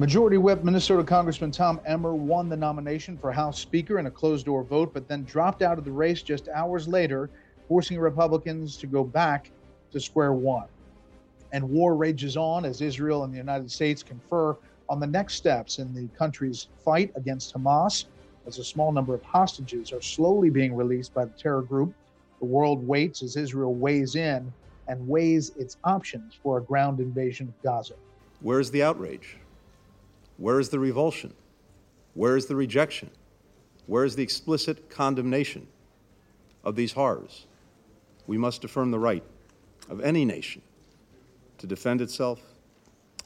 Majority Whip Minnesota Congressman Tom Emmer won the nomination for House Speaker in a closed door vote, but then dropped out of the race just hours later, forcing Republicans to go back to square one. And war rages on as Israel and the United States confer on the next steps in the country's fight against Hamas, as a small number of hostages are slowly being released by the terror group. The world waits as Israel weighs in and weighs its options for a ground invasion of Gaza. Where's the outrage? Where is the revulsion? Where is the rejection? Where is the explicit condemnation of these horrors? We must affirm the right of any nation to defend itself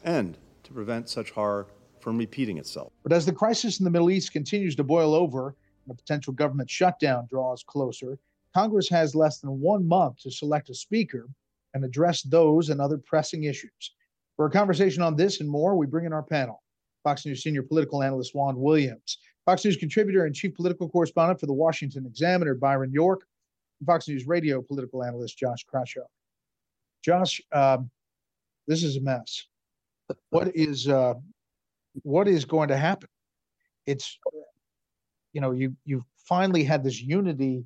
and to prevent such horror from repeating itself. But as the crisis in the Middle East continues to boil over and a potential government shutdown draws closer, Congress has less than one month to select a speaker and address those and other pressing issues. For a conversation on this and more, we bring in our panel. Fox News senior political analyst Juan Williams, Fox News contributor and chief political correspondent for the Washington Examiner Byron York, Fox News radio political analyst Josh Kraushaar. Josh, um, this is a mess. What is uh, what is going to happen? It's you know you you finally had this unity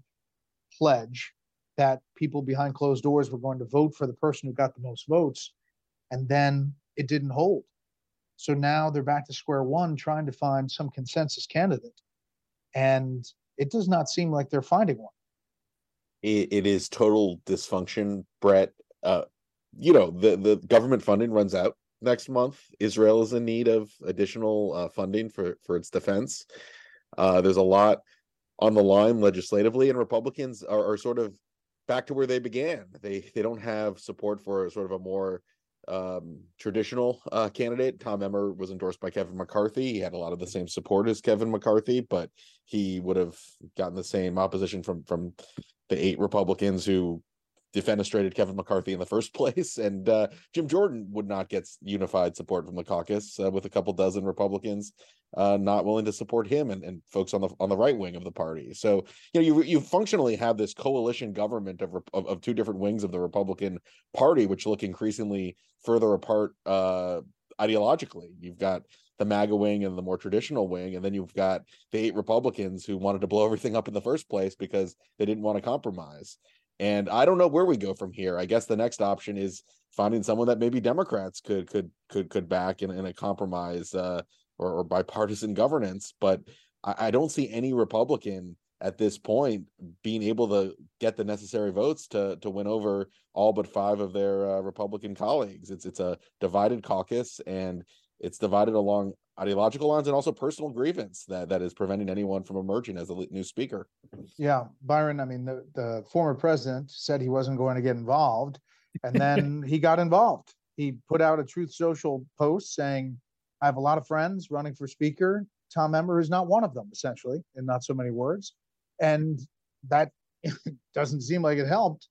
pledge that people behind closed doors were going to vote for the person who got the most votes, and then it didn't hold. So now they're back to square one trying to find some consensus candidate. And it does not seem like they're finding one. it, it is total dysfunction, Bret. Uh, you know, the, the government funding runs out next month. Israel is in need of additional uh, funding for, for its defense. Uh, there's a lot on the line legislatively, and Republicans are, are sort of back to where they began. They they don't have support for sort of a more um, traditional uh, candidate. Tom Emmer was endorsed by Kevin McCarthy. He had a lot of the same support as Kevin McCarthy, but he would have gotten the same opposition from from the eight Republicans who defenestrated Kevin McCarthy in the first place. And uh, Jim Jordan would not get unified support from the caucus uh, with a couple dozen Republicans uh, not willing to support him and, and folks on the on the right wing of the party. So you know you you functionally have this coalition government of of, of two different wings of the Republican Party, which look increasingly further apart uh, ideologically. You've got the MAGA wing and the more traditional wing, and then you've got the eight Republicans who wanted to blow everything up in the first place because they didn't want to compromise. And I don't know where we go from here. I guess the next option is finding someone that maybe Democrats could could could could back in, in a compromise uh, or, or bipartisan governance. But I, I don't see any Republican at this point being able to get the necessary votes to to win over all but five of their uh, Republican colleagues. It's it's a divided caucus and it's divided along ideological lines and also personal grievance that that is preventing anyone from emerging as a new speaker. Yeah, Byron. I mean, the the former president said he wasn't going to get involved, and then he got involved. He put out a Truth Social post saying, "I have a lot of friends running for speaker. Tom Emmer is not one of them, essentially, in not so many words." And that doesn't seem like it helped.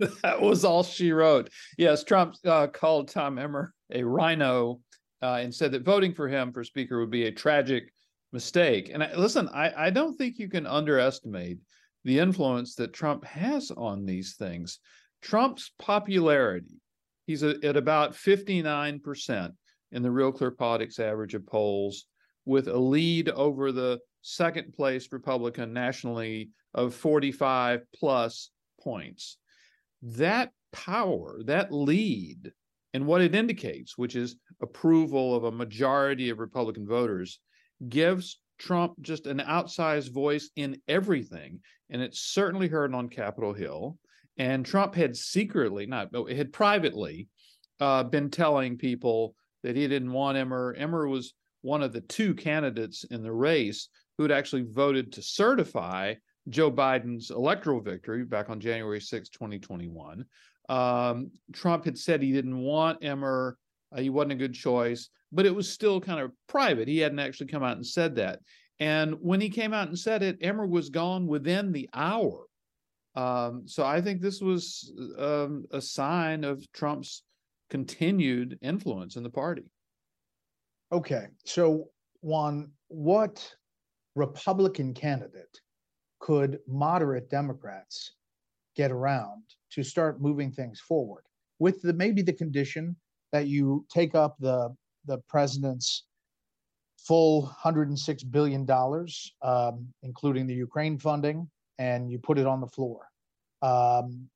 That was all she wrote. Yes, Trump uh, called Tom Emmer a RINO uh, and said that voting for him for speaker would be a tragic mistake. And I, listen, I, I don't think you can underestimate the influence that Trump has on these things. Trump's popularity, he's a, at about 59% in the Real Clear Politics average of polls, with a lead over the second place Republican nationally of 45 plus points. That power, that lead, And what it indicates, which is approval of a majority of Republican voters, gives Trump just an outsized voice in everything. And it's certainly heard on Capitol Hill. And Trump had secretly, not had privately, uh, been telling people that he didn't want Emmer. Emmer was one of the two candidates in the race who had actually voted to certify Joe Biden's electoral victory back on January 6, 2021. Um, Trump had said he didn't want Emmer. Uh, he wasn't a good choice, but it was still kind of private. He hadn't actually come out and said that. And when he came out and said it, Emmer was gone within the hour. Um, so I think this was um, a sign of Trump's continued influence in the party. Okay. So, Juan, what Republican candidate could moderate Democrats get around to start moving things forward with the maybe the condition that you take up the the president's full 106 billion dollars, um, including the Ukraine funding, and you put it on the floor. Um,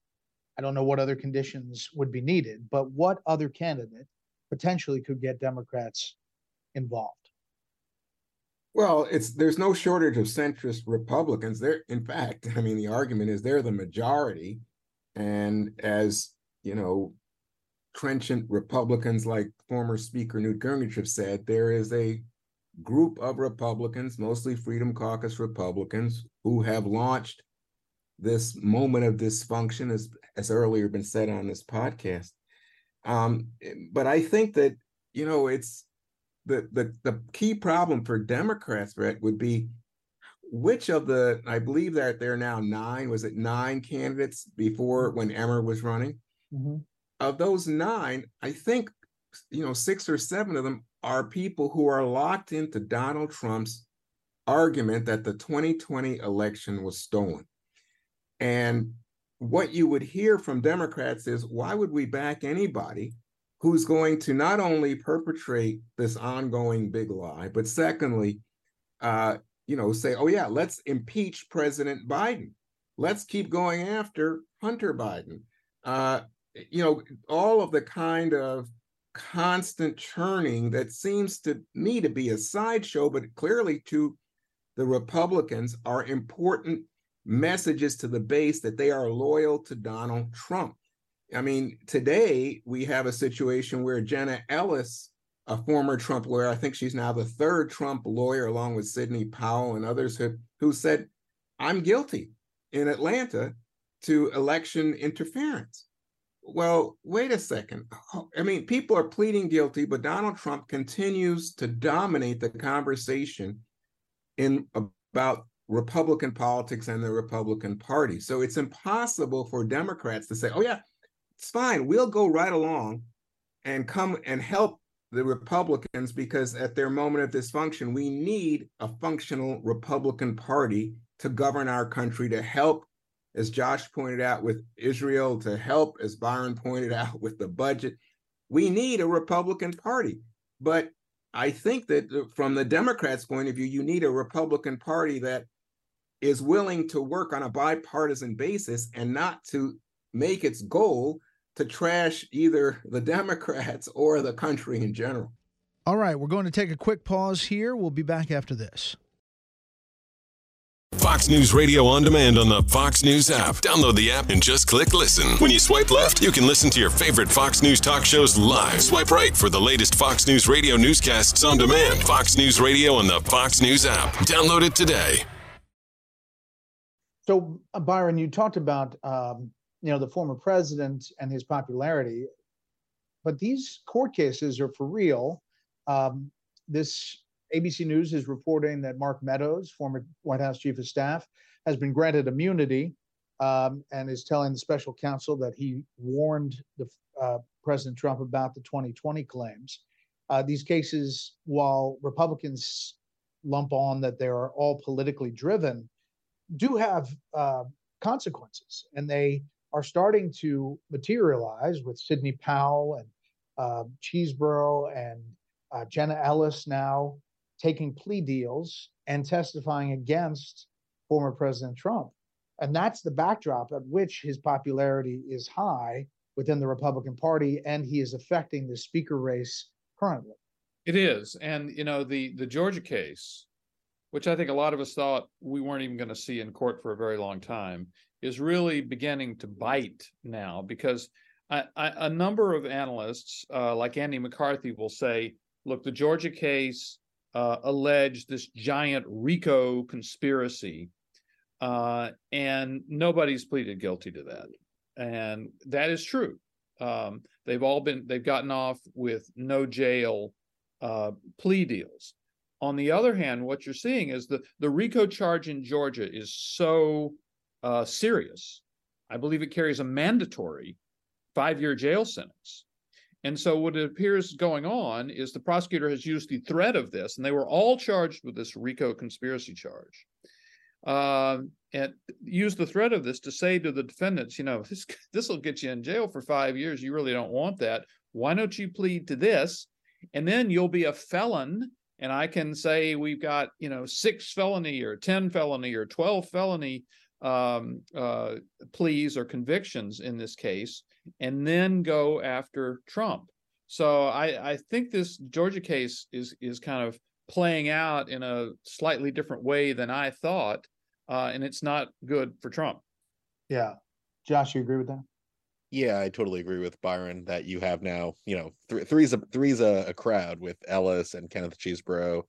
I don't know what other conditions would be needed, but what other candidate potentially could get Democrats involved? Well, it's there's no shortage of centrist Republicans. There, in fact, I mean, the argument is they're the majority, and as you know, trenchant Republicans like former Speaker Newt Gingrich have said, there is a group of Republicans, mostly Freedom Caucus Republicans, who have launched this moment of dysfunction, as as earlier been said on this podcast. Um, but I think that you know it's the the the key problem for Democrats, Bret, would be which of the I believe that there are now nine. Was it nine candidates before when Emmer was running? Mm-hmm. Of those nine, I think you know six or seven of them are people who are locked into Donald Trump's argument that the 2020 election was stolen. And what you would hear from Democrats is why would we back anybody who's going to not only perpetrate this ongoing big lie, but secondly, uh, you know, say, oh, yeah, let's impeach President Biden. Let's keep going after Hunter Biden. Uh, you know, all of the kind of constant churning that seems to me to be a sideshow, but clearly to the Republicans are important messages to the base that they are loyal to Donald Trump. I mean, today we have a situation where Jenna Ellis, a former Trump lawyer, I think she's now the third Trump lawyer, along with Sidney Powell and others, who, who said, I'm guilty in Atlanta to election interference. Well, wait a second. I mean, people are pleading guilty, but Donald Trump continues to dominate the conversation in about Republican politics and the Republican Party. So it's impossible for Democrats to say, oh, yeah, it's fine. We'll go right along and come and help the Republicans because at their moment of dysfunction, we need a functional Republican Party to govern our country to help as Josh pointed out with Israel, to help, as Byron pointed out with the budget. We need a Republican Party. But I think that from the Democrats' point of view, you need a Republican Party that is willing to work on a bipartisan basis and not to make its goal to trash either the Democrats or the country in general. All right, we're going to take a quick pause here. We'll be back after this. Fox News Radio on demand on the Fox News app. Download the app and just click listen. When you swipe left, you can listen to your favorite Fox News talk shows live. Swipe right for the latest Fox News Radio newscasts on demand. Fox News Radio on the Fox News app. Download it today. So, uh, Byron, you talked about um, you know the former president and his popularity, but these court cases are for real. Um, this ABC News is reporting that Mark Meadows, former White House chief of staff, has been granted immunity um, and is telling the special counsel that he warned the, uh, President Trump about the 2020 claims. Uh, these cases, while Republicans lump on that they are all politically driven, do have uh, consequences, and they are starting to materialize with Sidney Powell and uh, Chesebro and uh, Jenna Ellis now taking plea deals and testifying against former President Trump. And that's the backdrop at which his popularity is high within the Republican Party, and he is affecting the speaker race currently. It is, and you know the the Georgia case, which I think a lot of us thought we weren't even going to see in court for a very long time, is really beginning to bite now because I, I, a number of analysts, uh, like Andy McCarthy, will say, "Look, the Georgia case uh, alleged this giant RICO conspiracy." Uh, and nobody's pleaded guilty to that and that is true. Um, they've all been they've gotten off with no jail uh, plea deals. On the other hand, what you're seeing is the the RICO charge in Georgia is so uh, serious. I believe it carries a mandatory five year jail sentence. And so, what it appears going on is the prosecutor has used the threat of this, and they were all charged with this RICO conspiracy charge uh, and use the threat of this to say to the defendants, you know, this this will get you in jail for five years. You really don't want that. Why don't you plead to this, and then you'll be a felon. And I can say we've got you know six felony or ten felony or twelve felony um, uh, pleas or convictions in this case, and then go after Trump. So I, I think this Georgia case is is kind of playing out in a slightly different way than I thought uh, and it's not good for Trump. Yeah, Josh, you agree with that? Yeah, I totally agree with Byron that you have now. You know, th- three's a three's a, a crowd with Ellis and Kenneth Chesebro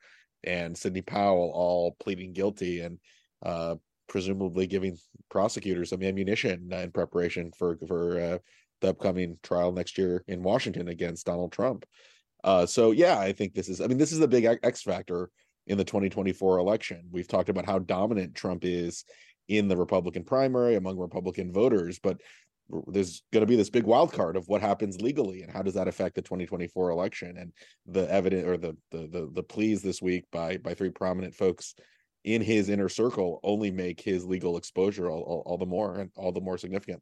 and Sidney Powell all pleading guilty and uh, presumably giving prosecutors some ammunition in preparation for for uh, the upcoming trial next year in Washington against Donald Trump. Uh, so yeah, I think this is. I mean, this is the big X factor in the 2024 election. We've talked about how dominant Trump is in the Republican primary among Republican voters, but there's going to be this big wild card of what happens legally and how does that affect the 2024 election and the evidence or the, the the the pleas this week by by three prominent folks in his inner circle only make his legal exposure all, all, all the more and all the more significant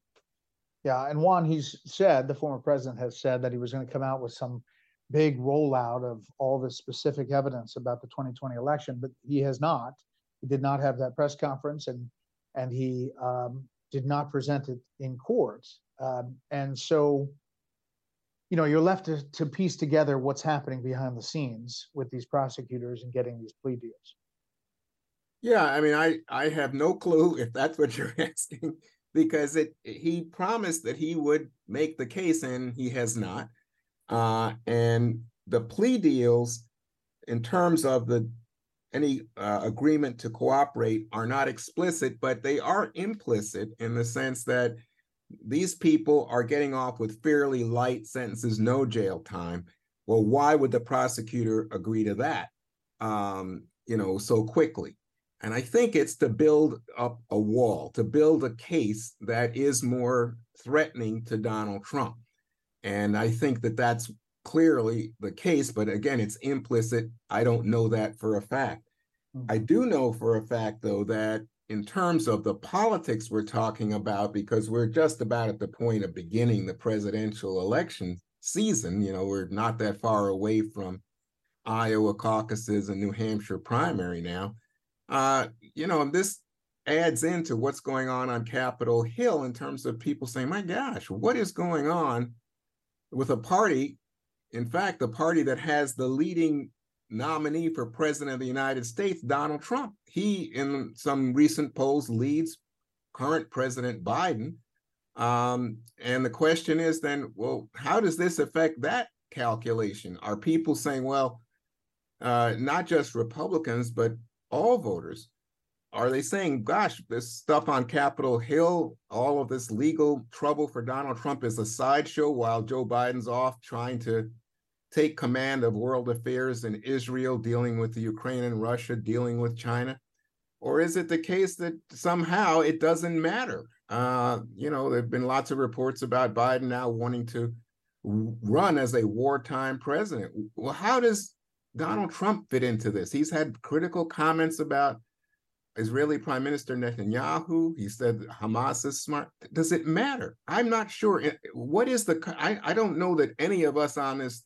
yeah and juan he's said the former president has said that he was going to come out with some big rollout of all the specific evidence about the 2020 election, but he has not. He did not have that press conference, and and he um, did not present it in court. Um, and so, you know, you're left to, to piece together what's happening behind the scenes with these prosecutors and getting these plea deals. Yeah, I mean, I I have no clue if that's what you're asking, because it he promised that he would make the case, and he has not. Uh, and the plea deals, in terms of the any uh, agreement to cooperate, are not explicit, but they are implicit in the sense that these people are getting off with fairly light sentences, no jail time. Well, why would the prosecutor agree to that? Um, you know, so quickly. And I think it's to build up a wall, to build a case that is more threatening to Donald Trump. And I think that that's clearly the case, but again, it's implicit. I don't know that for a fact. Mm-hmm. I do know for a fact, though, that in terms of the politics we're talking about, because we're just about at the point of beginning the presidential election season, you know, we're not that far away from Iowa caucuses and New Hampshire primary now. Uh, you know, this adds into what's going on on Capitol Hill in terms of people saying, my gosh, what is going on with a party, in fact, the party that has the leading nominee for president of the United States, Donald Trump. He, in some recent polls, leads current President Biden. Um, and the question is then, well, how does this affect that calculation? Are people saying, well, uh, not just Republicans, but all voters are they saying, gosh, this stuff on Capitol Hill, all of this legal trouble for Donald Trump is a sideshow while Joe Biden's off trying to take command of world affairs in Israel, dealing with the Ukraine and Russia, dealing with China? Or is it the case that somehow it doesn't matter? Uh, you know, there have been lots of reports about Biden now wanting to run as a wartime president. Well, how does Donald Trump fit into this? He's had critical comments about Israeli Prime Minister Netanyahu. He said Hamas is smart. Does it matter? I'm not sure. What is the? I, I don't know that any of us on this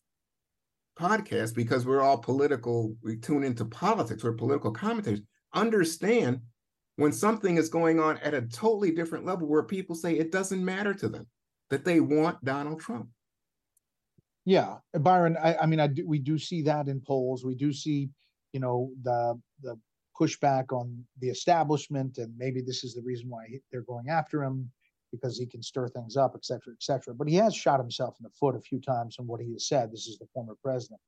podcast, because we're all political, we tune into politics, we're political commentators, understand when something is going on at a totally different level where people say it doesn't matter to them. that they want Donald Trump. Yeah, Byron. I, I mean, I do, we do see that in polls. We do see, you know, the the pushback on the establishment, and maybe this is the reason why he, they're going after him because he can stir things up, et cetera, et cetera. But he has shot himself in the foot a few times in what he has said. This is the former president.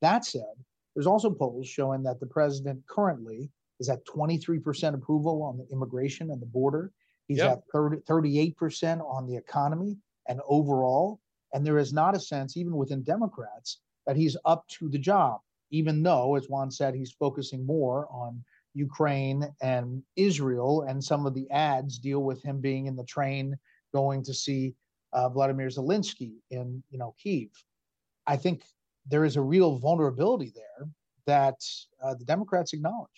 That said, there's also polls showing that the president currently is at 23% approval on the immigration and the border. He's yep. at 30, 38% on the economy and overall. And there is not a sense, even within Democrats, that he's up to the job, even though, as Juan said, he's focusing more on Ukraine and Israel. And some of the ads deal with him being in the train going to see uh, Vladimir Zelensky in, you know, Kiev. I think there is a real vulnerability there that uh, the Democrats acknowledge.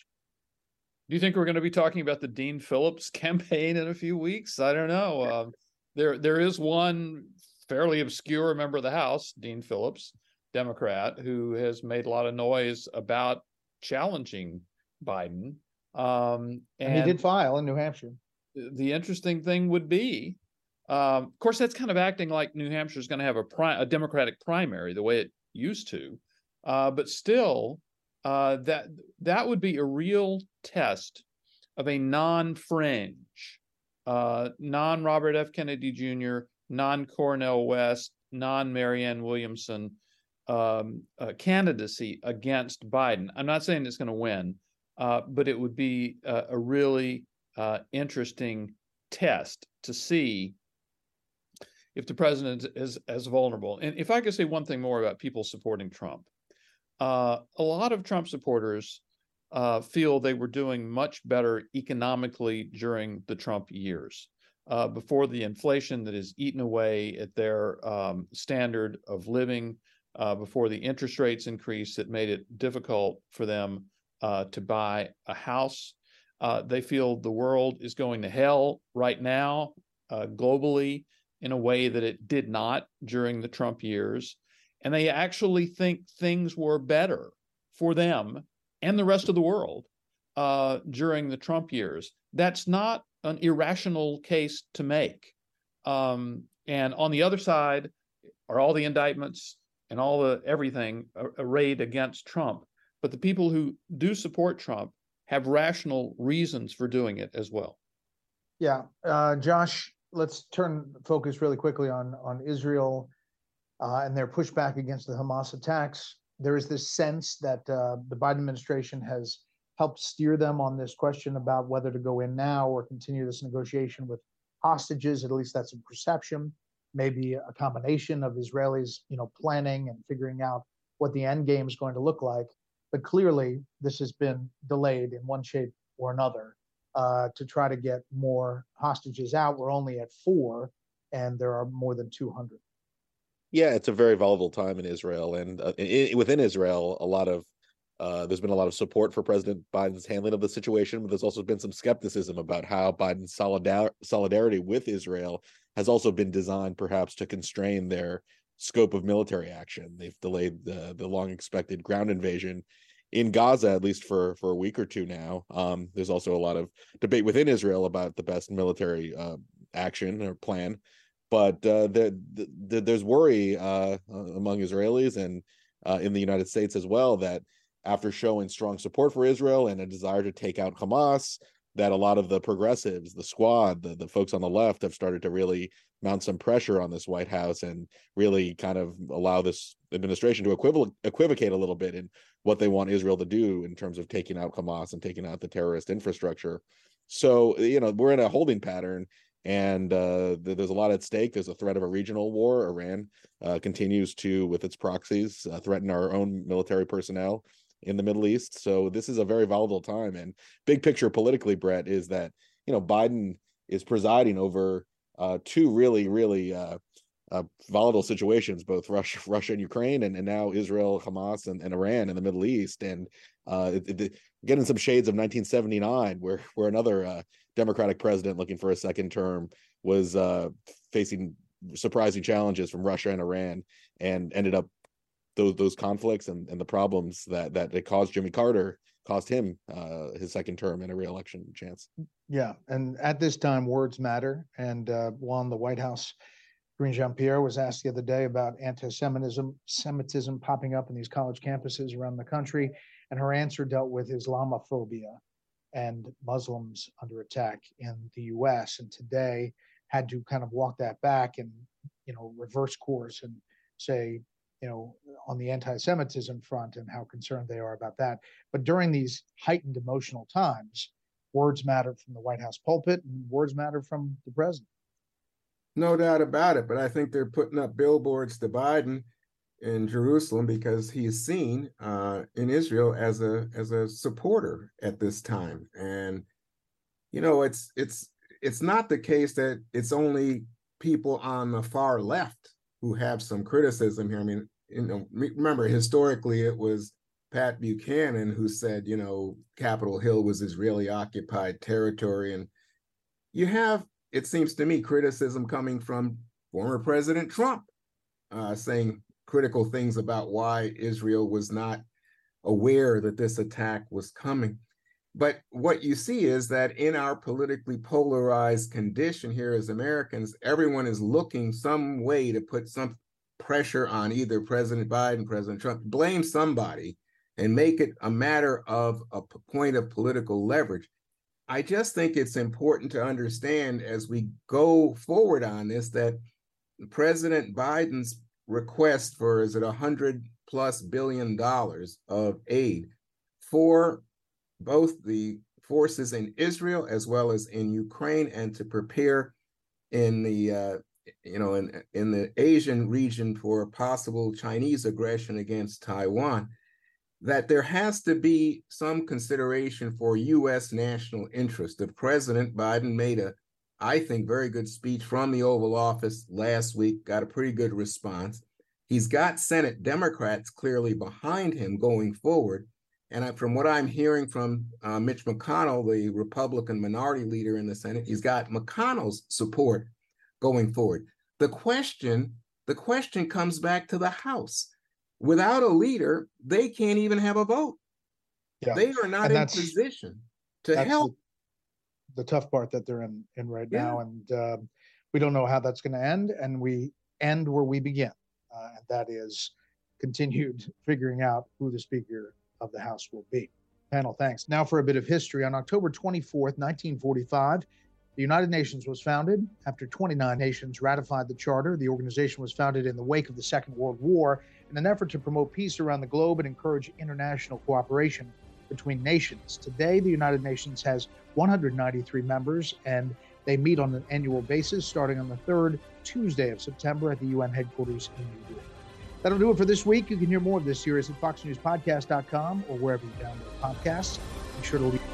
Do you think we're going to be talking about the Dean Phillips campaign in a few weeks? I don't know. Um, there, there is one fairly obscure member of the House, Dean Phillips, Democrat, who has made a lot of noise about challenging Biden. Um, and, and, he did file in New Hampshire. The interesting thing would be, um, of course, that's kind of acting like New Hampshire is going to have a, pri- a Democratic primary the way it used to, uh, but still, uh, that that would be a real test of a non-fringe, uh, non-Robert F. Kennedy Jr., non-Cornel West, non-Marianne Williamson um, uh, candidacy against Biden. I'm not saying it's going to win, uh, but it would be a, a really uh, interesting test to see if the president is as vulnerable. And if I could say one thing more about people supporting Trump, uh, a lot of Trump supporters uh, feel they were doing much better economically during the Trump years. Uh, before the inflation that has eaten away at their um, standard of living, uh, before the interest rates increase that made it difficult for them uh, to buy a house. Uh, they feel the world is going to hell right now, globally, in a way that it did not during the Trump years. And they actually think things were better for them and the rest of the world uh, during the Trump years. That's not an irrational case to make. Um, and on the other side are all the indictments and all the everything arrayed against Trump. But the people who do support Trump have rational reasons for doing it as well. Yeah, uh, Josh, let's turn focus really quickly on on Israel uh, and their pushback against the Hamas attacks. There is this sense that uh, the Biden administration has helped steer them on this question about whether to go in now or continue this negotiation with hostages. At least that's a perception. Maybe a combination of Israelis, you know, planning and figuring out what the end game is going to look like. But clearly, this has been delayed in one shape or another uh, to try to get more hostages out. We're only at four, and there are more than 200. Yeah, it's a very volatile time in Israel, and uh, in, within Israel, a lot of uh, there's been a lot of support for President Biden's handling of the situation, but there's also been some skepticism about how Biden's solidar- solidarity with Israel has also been designed, perhaps, to constrain their scope of military action. They've delayed the the long expected ground invasion in Gaza, at least for for a week or two now. Um, there's also a lot of debate within Israel about the best military uh, action or plan, but uh, the, the, there's worry uh, among Israelis and uh, in the United States as well that after showing strong support for Israel and a desire to take out Hamas, that a lot of the progressives, the squad, the, the folks on the left have started to really mount some pressure on this White House and really kind of allow this administration to equiv- equivocate a little bit in what they want Israel to do in terms of taking out Hamas and taking out the terrorist infrastructure. So, you know, we're in a holding pattern and uh, there's a lot at stake. There's a threat of a regional war. Iran uh, continues to, with its proxies, uh, threaten our own military personnel in the Middle East. So this is a very volatile time. And big picture politically, Bret, is that you know Biden is presiding over uh, two really, really uh, uh, volatile situations, both Russia, Russia and Ukraine, and, and now Israel, Hamas, and, and Iran in the Middle East, and it, it, getting some shades of 1979, where where another Democratic president looking for a second term was uh, facing surprising challenges from Russia and Iran, and ended up those those conflicts and, and the problems that that it caused Jimmy Carter cost him uh, his second term and a reelection chance. Yeah, and at this time, words matter. And uh, the White House Karine Jean Pierre was asked the other day about anti-Semitism, Semitism popping up in these college campuses around the country, and her answer dealt with Islamophobia and Muslims under attack in the U.S. And today had to kind of walk that back and you know reverse course and say you know on the anti-Semitism front and how concerned they are about that. But during these heightened emotional times, words matter from the White House pulpit, and words matter from the president. No doubt about it. But I think they're putting up billboards to Biden in Jerusalem because he's seen uh, in Israel as a as a supporter at this time. And you know, it's it's it's not the case that it's only people on the far left who have some criticism here. I mean, you know, remember historically it was Pat Buchanan who said, you know, Capitol Hill was Israeli occupied territory. And you have it seems to me, criticism coming from former President Trump, uh, saying critical things about why Israel was not aware that this attack was coming. But what you see is that in our politically polarized condition here as Americans, everyone is looking some way to put some pressure on either President Biden, President Trump, blame somebody and make it a matter of a point of political leverage. I just think it's important to understand as we go forward on this that President Biden's request for is it a hundred plus billion dollars of aid for both the forces in Israel as well as in Ukraine and to prepare in the uh, you know in in the Asian region for possible Chinese aggression against Taiwan that there has to be some consideration for U.S. national interest. The President Biden made a, I think, very good speech from the Oval Office last week, got a pretty good response. He's got Senate Democrats clearly behind him going forward. And from what I'm hearing from uh, Mitch McConnell, the Republican minority leader in the Senate, he's got McConnell's support going forward. The question, the question comes back to the House without a leader, they can't even have a vote. Yeah. They are not in position to help. The, tough part that they're in in right yeah. now, and uh, we don't know how that's going to end. And we end where we begin, uh, and that is continued figuring out who the Speaker of the House will be. Panel, thanks. Now for a bit of history. On October 24th, 1945, the United Nations was founded after 29 nations ratified the charter. The organization was founded in the wake of the Second World War in an effort to promote peace around the globe and encourage international cooperation between nations. Today, the United Nations has 193 members and they meet on an annual basis starting on the third Tuesday of September at the UN headquarters in New York. That'll do it for this week. You can hear more of this series at foxnewspodcast.com or wherever you download podcasts. Be sure to leave.